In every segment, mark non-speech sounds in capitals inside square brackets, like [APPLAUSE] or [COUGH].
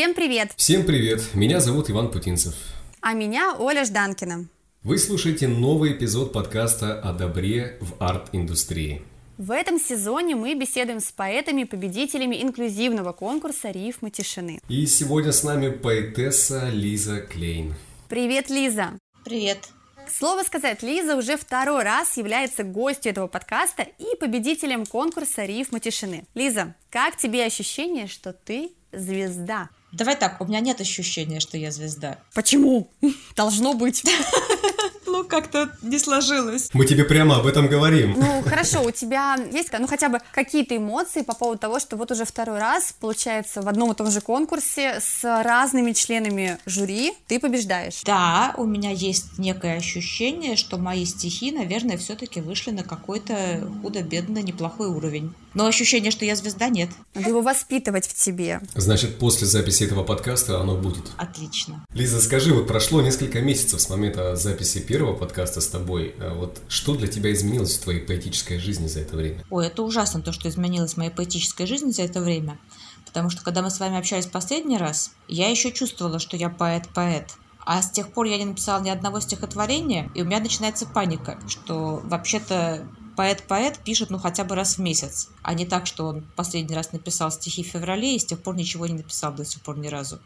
Всем привет! Всем привет! Меня зовут Иван Путинцев. А меня Оля Жданкина. Вы слушаете новый эпизод подкаста о добре в арт-индустрии. В этом сезоне мы беседуем с поэтами-победителями инклюзивного конкурса «Рифмы тишины». И сегодня с нами поэтесса Лиза Клейн. Привет, Лиза! Привет! Слово сказать, Лиза уже второй раз является гостью этого подкаста и победителем конкурса «Рифмы тишины». Лиза, как тебе ощущение, что ты звезда? Давай так, у меня нет ощущения, что я звезда. Почему? [LAUGHS] Должно быть. [LAUGHS] Ну, как-то не сложилось. Мы тебе прямо об этом говорим. Ну, хорошо, у тебя есть, ну, хотя бы какие-то эмоции по поводу того, что вот уже второй раз, получается, в одном и том же конкурсе с разными членами жюри ты побеждаешь. Да, у меня есть некое ощущение, что мои стихи, наверное, все-таки вышли на какой-то худо-бедно неплохой уровень. Но ощущение, что я звезда, нет. Надо его воспитывать в тебе. Значит, после записи этого подкаста оно будет. Отлично. Лиза, скажи, вот прошло несколько месяцев с момента записи первого подкаста с тобой. А Вот что для тебя изменилось в твоей поэтической жизни за это время? Ой, это ужасно, то, что изменилось в моей поэтической жизни за это время. Потому что, когда мы с вами общались последний раз, я еще чувствовала, что я поэт-поэт. А с тех пор я не написала ни одного стихотворения, и у меня начинается паника, что вообще-то поэт-поэт пишет ну хотя бы раз в месяц, а не так, что он последний раз написал стихи в феврале и с тех пор ничего не написал до сих пор ни разу.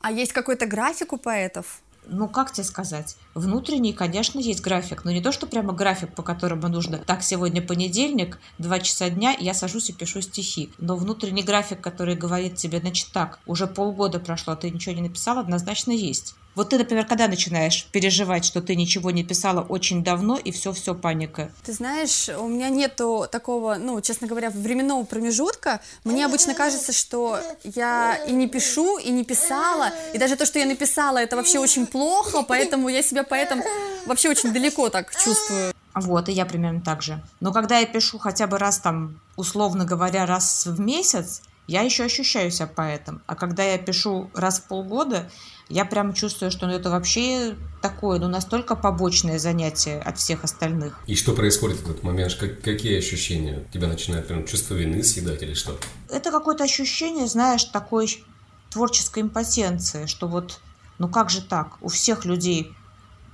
А есть какой-то график у поэтов? Ну, как тебе сказать? Внутренний, конечно, есть график, но не то, что прямо график, по которому нужно. Так, сегодня понедельник, два часа дня, я сажусь и пишу стихи. Но внутренний график, который говорит тебе, значит, так, уже полгода прошло, а ты ничего не написал, однозначно есть. Вот ты, например, когда начинаешь переживать, что ты ничего не писала очень давно, и все-все паника? Ты знаешь, у меня нету такого, ну, честно говоря, временного промежутка. Мне обычно кажется, что я и не пишу, и не писала, и даже то, что я написала, это вообще очень плохо, поэтому я себя поэтому вообще очень далеко так чувствую. Вот, и я примерно так же. Но когда я пишу хотя бы раз там, условно говоря, раз в месяц, я еще ощущаю себя поэтом. А когда я пишу раз в полгода, я прям чувствую, что ну, это вообще такое, ну, настолько побочное занятие от всех остальных. И что происходит в этот момент? Как, какие ощущения? Тебя начинает прям чувство вины съедать или что? Это какое-то ощущение, знаешь, такой творческой импотенции, что вот, ну как же так? У всех людей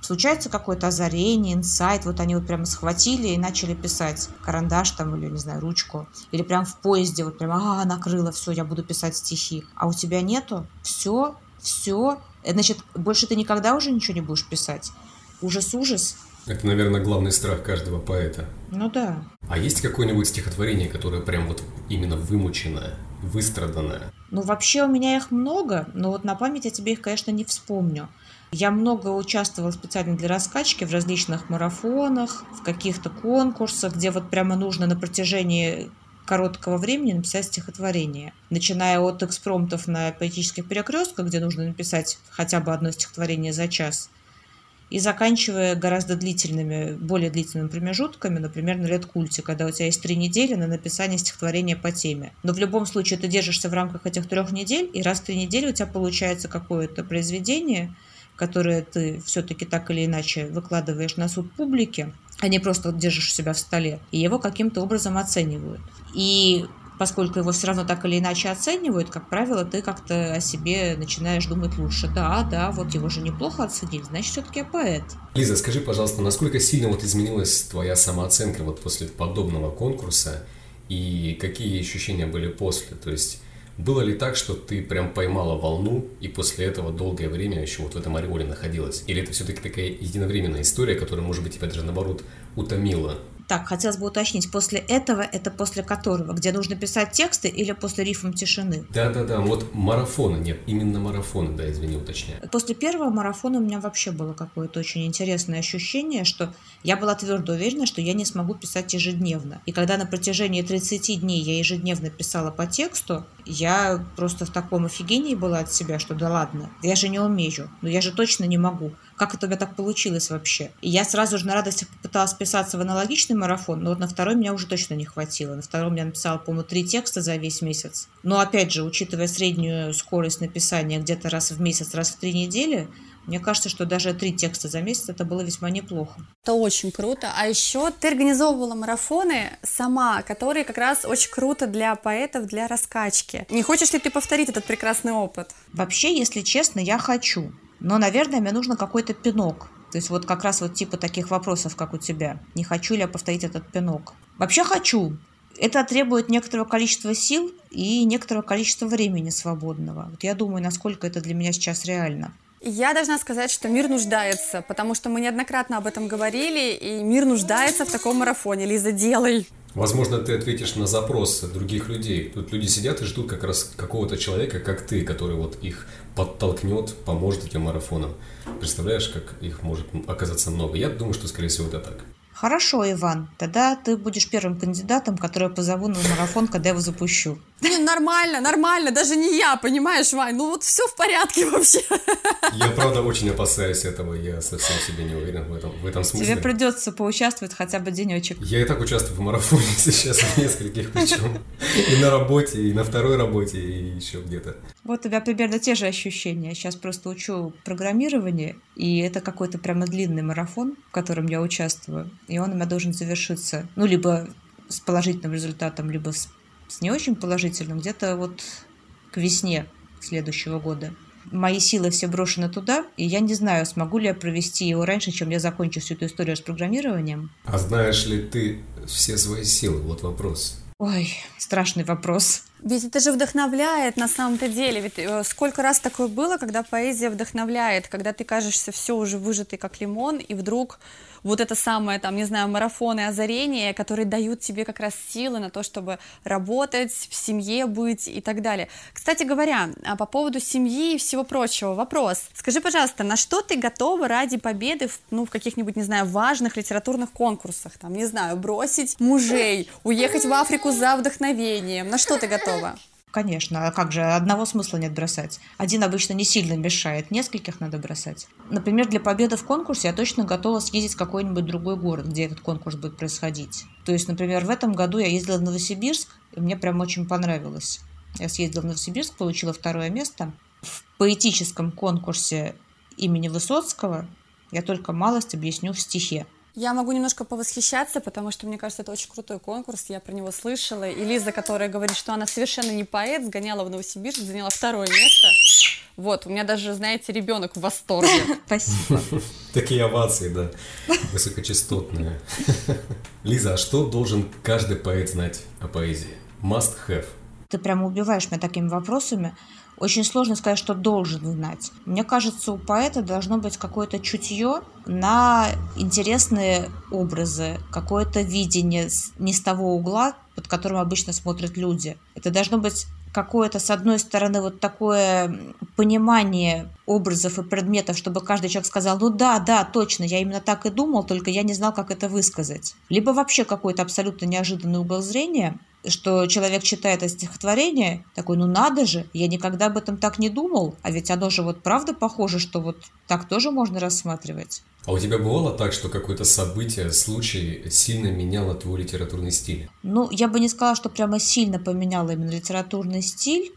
случается какое-то озарение, инсайт, вот они вот прямо схватили и начали писать карандаш там или, не знаю, ручку, или прям в поезде вот прям, а, накрыло, все, я буду писать стихи. А у тебя нету? Все, все, значит, больше ты никогда уже ничего не будешь писать. Ужас-ужас. Это, наверное, главный страх каждого поэта. Ну да. А есть какое-нибудь стихотворение, которое прям вот именно вымученное, выстраданное? Ну, вообще у меня их много, но вот на память я тебе их, конечно, не вспомню. Я много участвовала специально для раскачки в различных марафонах, в каких-то конкурсах, где вот прямо нужно на протяжении короткого времени написать стихотворение. Начиная от экспромтов на поэтических перекрестках, где нужно написать хотя бы одно стихотворение за час, и заканчивая гораздо длительными, более длительными промежутками, например, на лет-культе, когда у тебя есть три недели на написание стихотворения по теме. Но в любом случае ты держишься в рамках этих трех недель, и раз в три недели у тебя получается какое-то произведение, которое ты все-таки так или иначе выкладываешь на суд публики, а не просто держишь у себя в столе, и его каким-то образом оценивают. И поскольку его все равно так или иначе оценивают, как правило, ты как-то о себе начинаешь думать лучше. Да, да, вот его же неплохо оценили, значит, все-таки я поэт. Лиза, скажи, пожалуйста, насколько сильно вот изменилась твоя самооценка вот после подобного конкурса и какие ощущения были после? То есть было ли так, что ты прям поймала волну и после этого долгое время еще вот в этом ореоле находилась? Или это все-таки такая единовременная история, которая, может быть, тебя даже наоборот утомила? Так, хотелось бы уточнить, после этого это после которого? Где нужно писать тексты или после рифм тишины? Да-да-да, вот марафона, нет, именно марафона, да, извини, уточняю. После первого марафона у меня вообще было какое-то очень интересное ощущение, что я была твердо уверена, что я не смогу писать ежедневно. И когда на протяжении 30 дней я ежедневно писала по тексту, я просто в таком офигении была от себя, что да ладно, я же не умею, но я же точно не могу. Как это у меня так получилось вообще? И я сразу же на радостях попыталась писаться в аналогичный марафон, но вот на второй меня уже точно не хватило. На втором я написала, по-моему, три текста за весь месяц. Но опять же, учитывая среднюю скорость написания где-то раз в месяц, раз в три недели, Мне кажется, что даже три текста за месяц это было весьма неплохо. Это очень круто. А еще ты организовывала марафоны сама, которые как раз очень круто для поэтов, для раскачки. Не хочешь ли ты повторить этот прекрасный опыт? Вообще, если честно, я хочу. Но, наверное, мне нужно какой-то пинок. То есть вот как раз вот типа таких вопросов, как у тебя. Не хочу ли я повторить этот пинок? Вообще хочу. Это требует некоторого количества сил и некоторого количества времени свободного. Вот я думаю, насколько это для меня сейчас реально. Я должна сказать, что мир нуждается, потому что мы неоднократно об этом говорили, и мир нуждается в таком марафоне. Лиза, делай! Возможно, ты ответишь на запросы других людей. Тут люди сидят и ждут как раз какого-то человека, как ты, который вот их подтолкнет, поможет этим марафонам. Представляешь, как их может оказаться много? Я думаю, что, скорее всего, это так. Хорошо, Иван, тогда ты будешь первым кандидатом, который я позову на марафон, когда я его запущу. Не, нормально, нормально, даже не я, понимаешь, Вань, ну вот все в порядке вообще. Я, правда, очень опасаюсь этого, я совсем себе не уверен в этом, в этом смысле. Тебе придется поучаствовать хотя бы денечек. Я и так участвую в марафоне [LAUGHS] сейчас в нескольких причем. И на работе, и на второй работе, и еще где-то. Вот у тебя примерно те же ощущения. Я сейчас просто учу программирование, и это какой-то прямо длинный марафон, в котором я участвую. И он у меня должен завершиться, ну, либо с положительным результатом, либо с с не очень положительным где-то вот к весне следующего года. Мои силы все брошены туда, и я не знаю, смогу ли я провести его раньше, чем я закончу всю эту историю с программированием. А знаешь ли ты все свои силы? Вот вопрос. Ой, страшный вопрос. Ведь это же вдохновляет на самом-то деле. Ведь э, сколько раз такое было, когда поэзия вдохновляет, когда ты кажешься все уже выжатый как лимон, и вдруг вот это самое, там, не знаю, марафоны озарения, которые дают тебе как раз силы на то, чтобы работать, в семье быть и так далее. Кстати говоря, а по поводу семьи и всего прочего, вопрос. Скажи, пожалуйста, на что ты готова ради победы в, ну, в каких-нибудь, не знаю, важных литературных конкурсах? Там, не знаю, бросить мужей, уехать в Африку за вдохновением. На что ты готова? Конечно, а как же, одного смысла нет бросать. Один обычно не сильно мешает, нескольких надо бросать. Например, для победы в конкурсе я точно готова съездить в какой-нибудь другой город, где этот конкурс будет происходить. То есть, например, в этом году я ездила в Новосибирск, и мне прям очень понравилось. Я съездила в Новосибирск, получила второе место. В поэтическом конкурсе имени Высоцкого я только малость объясню в стихе. Я могу немножко повосхищаться, потому что мне кажется, это очень крутой конкурс, я про него слышала. И Лиза, которая говорит, что она совершенно не поэт, сгоняла в Новосибирск, заняла второе место. Вот, у меня даже, знаете, ребенок в восторге. [LAUGHS] Спасибо. Такие овации, да, высокочастотные. [LAUGHS] Лиза, а что должен каждый поэт знать о поэзии? Must have. Ты прямо убиваешь меня такими вопросами. Очень сложно сказать, что должен знать. Мне кажется, у поэта должно быть какое-то чутье на интересные образы, какое-то видение не с того угла, под которым обычно смотрят люди. Это должно быть какое-то, с одной стороны, вот такое понимание образов и предметов, чтобы каждый человек сказал, ну да, да, точно, я именно так и думал, только я не знал, как это высказать. Либо вообще какой-то абсолютно неожиданный угол зрения, что человек читает это стихотворение, такой, ну надо же, я никогда об этом так не думал, а ведь оно же вот правда похоже, что вот так тоже можно рассматривать. А у тебя бывало так, что какое-то событие, случай сильно меняло твой литературный стиль? Ну, я бы не сказала, что прямо сильно поменяло именно литературный стиль,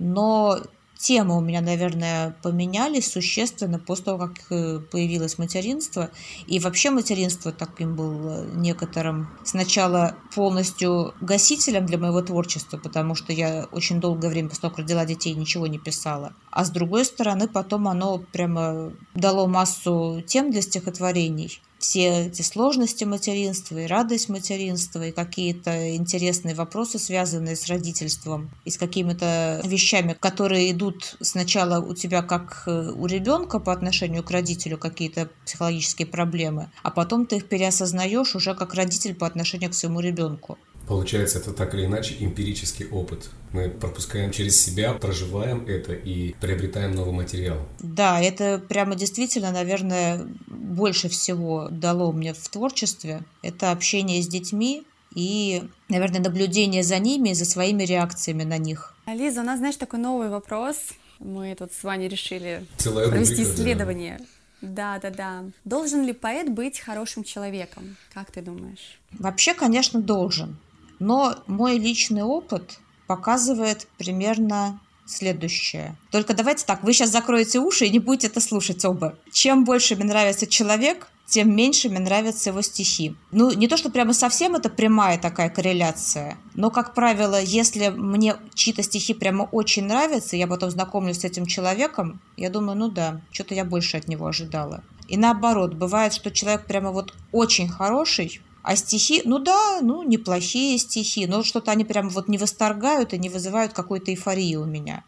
но темы у меня, наверное, поменялись существенно после того, как э, появилось материнство. И вообще материнство таким было некоторым сначала полностью гасителем для моего творчества, потому что я очень долгое время после того, как родила детей, ничего не писала. А с другой стороны, потом оно прямо дало массу тем для стихотворений все эти сложности материнства и радость материнства и какие-то интересные вопросы, связанные с родительством и с какими-то вещами, которые идут сначала у тебя как э, у ребенка по отношению к родителю какие-то психологические проблемы, а потом ты их переосознаешь уже как родитель по отношению к своему ребенку. Получается, это так или иначе эмпирический опыт. Мы пропускаем через себя, проживаем это и приобретаем новый материал. Да, это прямо действительно, наверное, больше всего дало мне в творчестве. Это общение с детьми и, наверное, наблюдение за ними за своими реакциями на них. Лиза, у нас, знаешь, такой новый вопрос. Мы тут с Ваней решили Целая провести рубрика, исследование. Да, да, да. Должен ли поэт быть хорошим человеком? Как ты думаешь? Вообще, конечно, должен. Но мой личный опыт показывает примерно следующее. Только давайте так, вы сейчас закроете уши и не будете это слушать оба. Чем больше мне нравится человек, тем меньше мне нравятся его стихи. Ну, не то, что прямо совсем это прямая такая корреляция, но, как правило, если мне чьи-то стихи прямо очень нравятся, я потом знакомлюсь с этим человеком, я думаю, ну да, что-то я больше от него ожидала. И наоборот, бывает, что человек прямо вот очень хороший, а стихи, ну да, ну неплохие стихи, но что-то они прямо вот не восторгают и не вызывают какой-то эйфории у меня.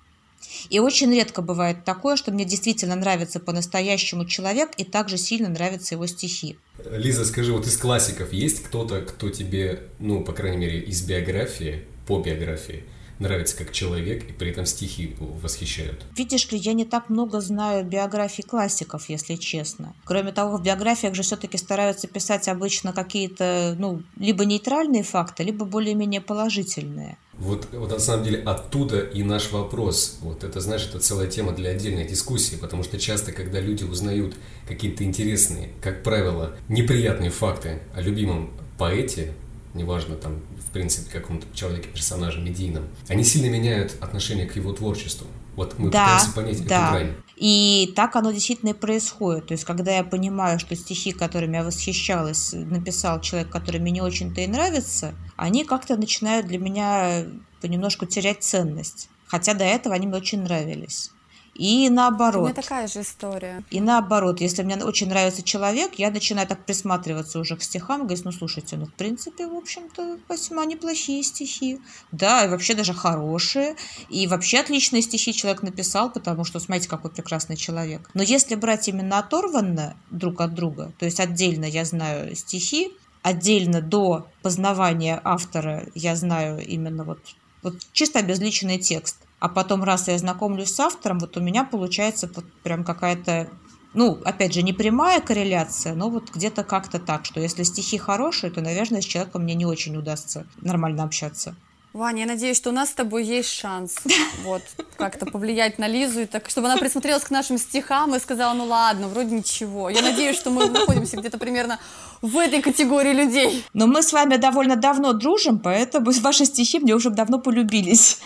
И очень редко бывает такое, что мне действительно нравится по-настоящему человек и также сильно нравятся его стихи. Лиза, скажи, вот из классиков есть кто-то, кто тебе, ну, по крайней мере, из биографии, по биографии, нравится как человек, и при этом стихи восхищают. Видишь ли, я не так много знаю биографий классиков, если честно. Кроме того, в биографиях же все-таки стараются писать обычно какие-то, ну, либо нейтральные факты, либо более-менее положительные. Вот, вот на самом деле оттуда и наш вопрос. Вот это, знаешь, это целая тема для отдельной дискуссии, потому что часто, когда люди узнают какие-то интересные, как правило, неприятные факты о любимом поэте, неважно там принципе, каком-то человеке, персонаже медийном, они сильно меняют отношение к его творчеству. Вот мы да, пытаемся понять да. эту грань. И так оно действительно и происходит. То есть, когда я понимаю, что стихи, которыми я восхищалась, написал человек, который мне не очень-то и нравится, они как-то начинают для меня понемножку терять ценность. Хотя до этого они мне очень нравились. И наоборот. У меня такая же история. И наоборот, если мне очень нравится человек, я начинаю так присматриваться уже к стихам, говорить, ну слушайте, ну в принципе, в общем-то, весьма неплохие стихи. Да, и вообще даже хорошие. И вообще отличные стихи человек написал, потому что, смотрите, какой прекрасный человек. Но если брать именно оторванно друг от друга, то есть отдельно я знаю стихи, отдельно до познавания автора я знаю именно вот, вот чисто обезличенный текст а потом раз я знакомлюсь с автором, вот у меня получается вот прям какая-то ну, опять же, не прямая корреляция, но вот где-то как-то так, что если стихи хорошие, то, наверное, с человеком мне не очень удастся нормально общаться. Ваня, я надеюсь, что у нас с тобой есть шанс [LAUGHS] вот как-то повлиять на Лизу, и так, чтобы она присмотрелась к нашим стихам и сказала, ну ладно, вроде ничего. Я надеюсь, что мы находимся где-то примерно в этой категории людей. Но мы с вами довольно давно дружим, поэтому [LAUGHS] ваши стихи мне уже давно полюбились.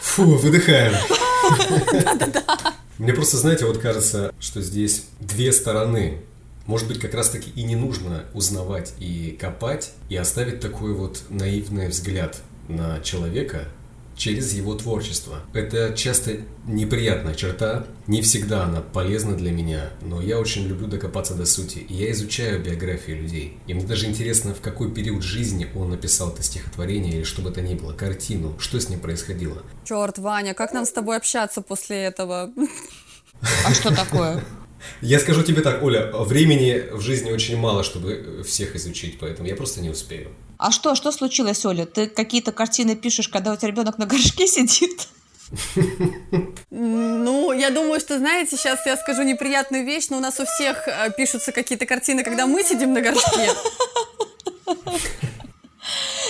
Фу, выдыхаем. [LAUGHS] Мне просто, знаете, вот кажется, что здесь две стороны может быть, как раз-таки и не нужно узнавать и копать, и оставить такой вот наивный взгляд на человека через его творчество. Это часто неприятная черта, не всегда она полезна для меня, но я очень люблю докопаться до сути, и я изучаю биографии людей. И мне даже интересно, в какой период жизни он написал это стихотворение или что бы то ни было, картину, что с ним происходило. Черт, Ваня, как нам с тобой общаться после этого? А что такое? Я скажу тебе так, Оля, времени в жизни очень мало, чтобы всех изучить, поэтому я просто не успею. А что, что случилось, Оля? Ты какие-то картины пишешь, когда у тебя ребенок на горшке сидит? Ну, я думаю, что, знаете, сейчас я скажу неприятную вещь, но у нас у всех э, пишутся какие-то картины, когда мы сидим на горшке.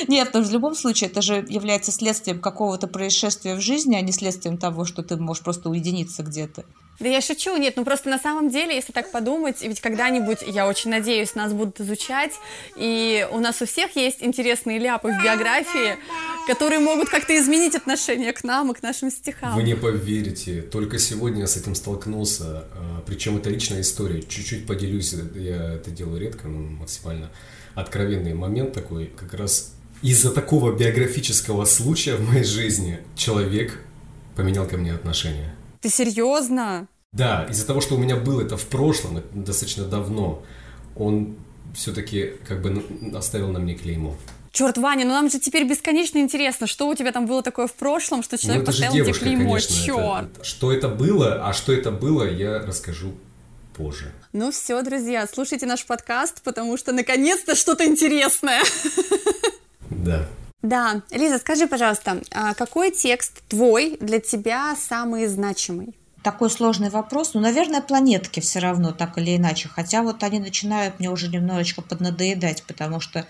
Нет, потому что в любом случае это же является следствием какого-то происшествия в жизни, а не следствием того, что ты можешь просто уединиться где-то. Да я шучу, нет, ну просто на самом деле, если так подумать, ведь когда-нибудь, я очень надеюсь, нас будут изучать, и у нас у всех есть интересные ляпы в биографии, которые могут как-то изменить отношение к нам и к нашим стихам. Вы не поверите, только сегодня я с этим столкнулся, а, причем это личная история, чуть-чуть поделюсь, я это делаю редко, но максимально откровенный момент такой, как раз из-за такого биографического случая в моей жизни человек поменял ко мне отношение. Ты серьезно? Да, из-за того, что у меня было это в прошлом, достаточно давно, он все-таки как бы оставил на мне клеймо. Черт, Ваня, ну нам же теперь бесконечно интересно, что у тебя там было такое в прошлом, что человек ну, поставил тебе клеймо. Конечно, Черт. Это, что это было, а что это было, я расскажу позже. Ну все, друзья, слушайте наш подкаст, потому что наконец-то что-то интересное. [LAUGHS] Да. Да, Лиза, скажи, пожалуйста, а какой текст твой для тебя самый значимый? Такой сложный вопрос. Ну, наверное, планетки все равно, так или иначе. Хотя вот они начинают мне уже немножечко поднадоедать, потому что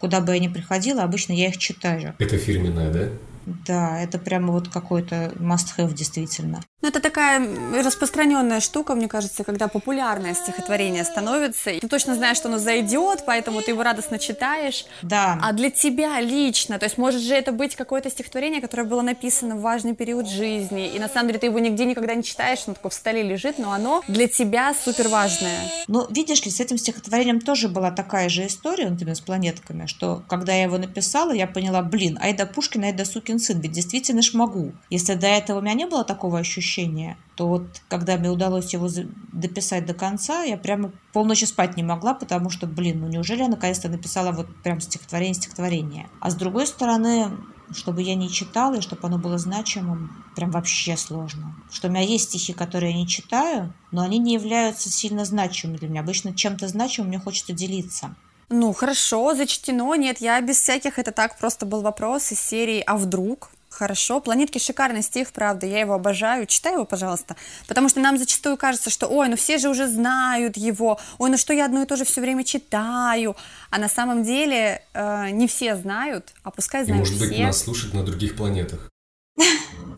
куда бы я ни приходила, обычно я их читаю. Это фирменная, да? Да, это прямо вот какой-то must-have действительно. Ну, это такая распространенная штука, мне кажется, когда популярное стихотворение становится. Ты точно знаешь, что оно зайдет, поэтому ты его радостно читаешь. Да. А для тебя лично, то есть может же это быть какое-то стихотворение, которое было написано в важный период жизни, и на самом деле ты его нигде никогда не читаешь, оно такое в столе лежит, но оно для тебя супер важное. Ну, видишь ли, с этим стихотворением тоже была такая же история, именно с планетками, что когда я его написала, я поняла, блин, айда Пушкин, айда сукин сын, ведь действительно ж могу. Если до этого у меня не было такого ощущения, то вот когда мне удалось его дописать до конца, я прямо полночи спать не могла, потому что, блин, ну неужели я наконец-то написала вот прям стихотворение стихотворение. А с другой стороны, чтобы я не читала, и чтобы оно было значимым, прям вообще сложно. Что у меня есть стихи, которые я не читаю, но они не являются сильно значимыми для меня. Обычно чем-то значимым мне хочется делиться. Ну, хорошо, зачтено. Нет, я без всяких, это так просто был вопрос из серии «А вдруг?». Хорошо. «Планетки» — шикарный стих, правда, я его обожаю. Читай его, пожалуйста. Потому что нам зачастую кажется, что, ой, ну все же уже знают его, ой, ну что я одно и то же все время читаю. А на самом деле э, не все знают, а пускай знают и, может быть, нас слушать на других планетах. [LAUGHS]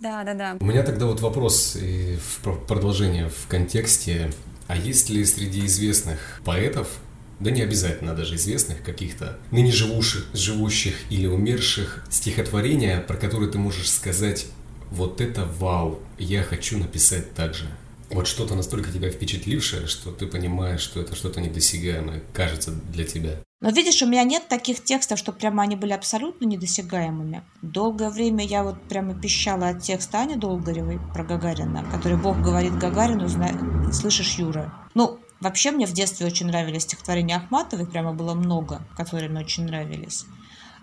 Да, да, да. У меня тогда вот вопрос в продолжение в контексте. А есть ли среди известных поэтов да не обязательно даже известных каких-то, ныне живущих, живущих или умерших, стихотворения, про которые ты можешь сказать «вот это вау, я хочу написать так же». Вот что-то настолько тебя впечатлившее, что ты понимаешь, что это что-то недосягаемое, кажется для тебя. Но видишь, у меня нет таких текстов, что прямо они были абсолютно недосягаемыми. Долгое время я вот прямо пищала от текста Ани Долгоревой про Гагарина, который «Бог говорит Гагарину, зна... слышишь, Юра». Ну, Вообще мне в детстве очень нравились стихотворения Ахматовой, прямо было много, которые мне очень нравились.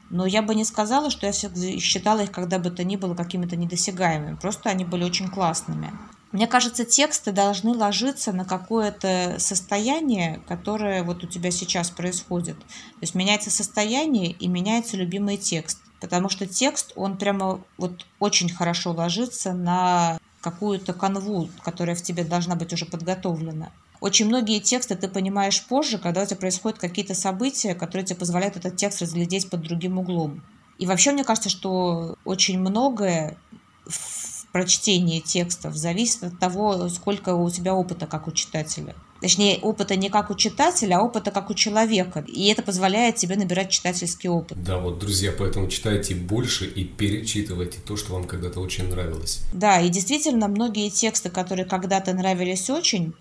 Но я бы не сказала, что я считала их когда бы то ни было какими-то недосягаемыми. Просто они были очень классными. Мне кажется, тексты должны ложиться на какое-то состояние, которое вот у тебя сейчас происходит. То есть меняется состояние и меняется любимый текст. Потому что текст, он прямо вот очень хорошо ложится на какую-то канву, которая в тебе должна быть уже подготовлена. Очень многие тексты ты понимаешь позже, когда у тебя происходят какие-то события, которые тебе позволяют этот текст разглядеть под другим углом. И вообще мне кажется, что очень многое в прочтении текстов зависит от того, сколько у тебя опыта как у читателя. Точнее, опыта не как у читателя, а опыта как у человека. И это позволяет тебе набирать читательский опыт. Да, вот, друзья, поэтому читайте больше и перечитывайте то, что вам когда-то очень нравилось. Да, и действительно, многие тексты, которые когда-то нравились очень,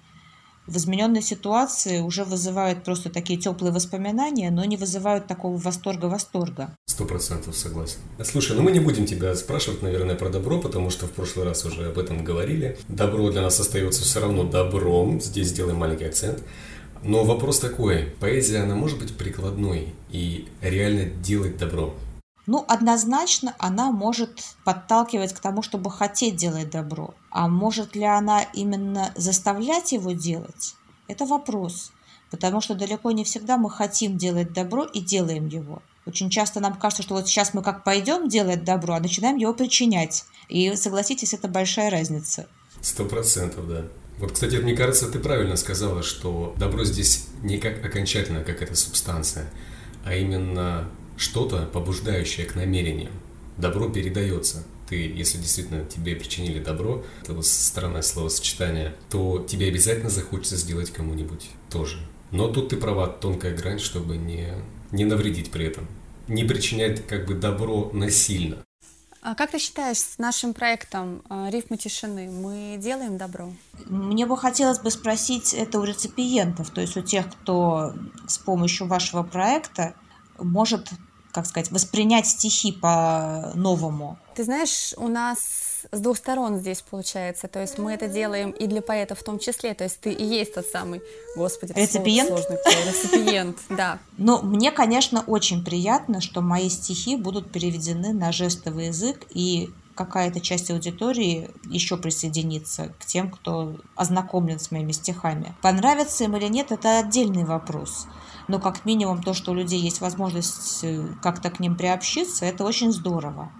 в измененной ситуации уже вызывают просто такие теплые воспоминания, но не вызывают такого восторга-восторга. Сто процентов согласен. Слушай, ну мы не будем тебя спрашивать, наверное, про добро, потому что в прошлый раз уже об этом говорили. Добро для нас остается все равно добром, здесь сделаем маленький акцент. Но вопрос такой, поэзия, она может быть прикладной и реально делать добро? Ну, однозначно она может подталкивать к тому, чтобы хотеть делать добро. А может ли она именно заставлять его делать? Это вопрос. Потому что далеко не всегда мы хотим делать добро и делаем его. Очень часто нам кажется, что вот сейчас мы как пойдем делать добро, а начинаем его причинять. И согласитесь, это большая разница. Сто процентов, да. Вот, кстати, мне кажется, ты правильно сказала, что добро здесь не как окончательно, как эта субстанция, а именно что-то, побуждающее к намерениям. Добро передается. Ты, если действительно тебе причинили добро, это вот сторона словосочетания, то тебе обязательно захочется сделать кому-нибудь тоже. Но тут ты права, тонкая грань, чтобы не, не навредить при этом. Не причинять как бы добро насильно. А как ты считаешь, с нашим проектом а, «Рифмы тишины» мы делаем добро? Мне бы хотелось бы спросить это у реципиентов, то есть у тех, кто с помощью вашего проекта может как сказать, воспринять стихи по-новому. Ты знаешь, у нас с двух сторон здесь получается. То есть мы это делаем и для поэтов в том числе. То есть ты и есть тот самый, господи, реципиент. Сложный, реципиент, [LAUGHS] да. Но мне, конечно, очень приятно, что мои стихи будут переведены на жестовый язык и какая-то часть аудитории еще присоединится к тем, кто ознакомлен с моими стихами. Понравится им или нет, это отдельный вопрос но как минимум то, что у людей есть возможность э, как-то к ним приобщиться, это очень здорово.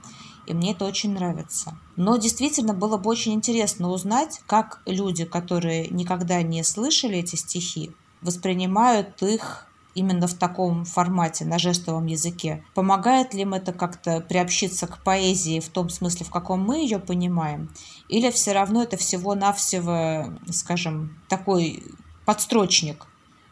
И мне это очень нравится. Но действительно было бы очень интересно узнать, как люди, которые никогда не слышали эти стихи, воспринимают их именно в таком формате, на жестовом языке. Помогает ли им это как-то приобщиться к поэзии в том смысле, в каком мы ее понимаем? Или все равно это всего-навсего, скажем, такой подстрочник,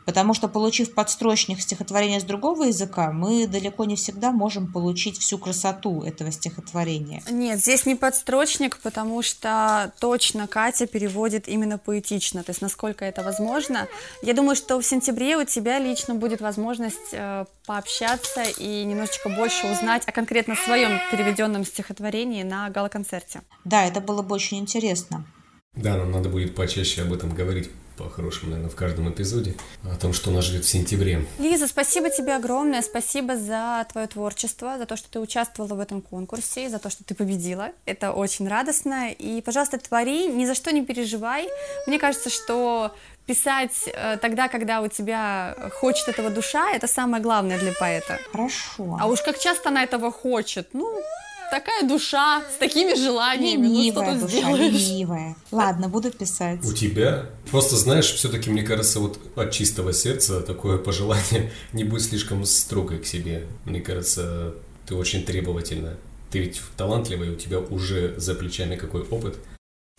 Потому что, получив подстрочник стихотворения с другого языка, мы далеко не всегда можем получить всю красоту этого стихотворения. Нет, здесь не подстрочник, потому что точно Катя переводит именно поэтично, то есть насколько это возможно. Я думаю, что в сентябре у тебя лично будет возможность э, пообщаться и немножечко больше узнать о конкретно своем переведенном стихотворении на гала-концерте. Да, это было бы очень интересно. Да, нам надо будет почаще об этом говорить по-хорошему, наверное, в каждом эпизоде о том, что нас ждет в сентябре. Лиза, спасибо тебе огромное, спасибо за твое творчество, за то, что ты участвовала в этом конкурсе, за то, что ты победила. Это очень радостно. И, пожалуйста, твори, ни за что не переживай. Мне кажется, что писать э, тогда, когда у тебя хочет этого душа, это самое главное для поэта. Хорошо. А уж как часто она этого хочет, ну, такая душа с такими желаниями. Ленивая ну, что душа, ленивая. Ладно, буду писать. У тебя? Просто знаешь, все-таки, мне кажется, вот от чистого сердца такое пожелание [LAUGHS] не будь слишком строгой к себе. Мне кажется, ты очень требовательна. Ты ведь талантливая, у тебя уже за плечами какой опыт.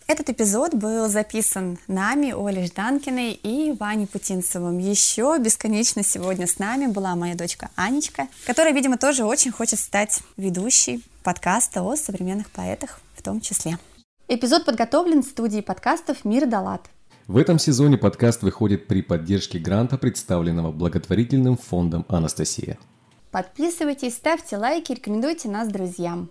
Этот эпизод был записан нами, Олей Жданкиной и Ваней Путинцевым. Еще бесконечно сегодня с нами была моя дочка Анечка, которая, видимо, тоже очень хочет стать ведущей подкаста о современных поэтах в том числе. Эпизод подготовлен в студии подкастов «Мир Далат». В этом сезоне подкаст выходит при поддержке гранта, представленного благотворительным фондом «Анастасия». Подписывайтесь, ставьте лайки, рекомендуйте нас друзьям.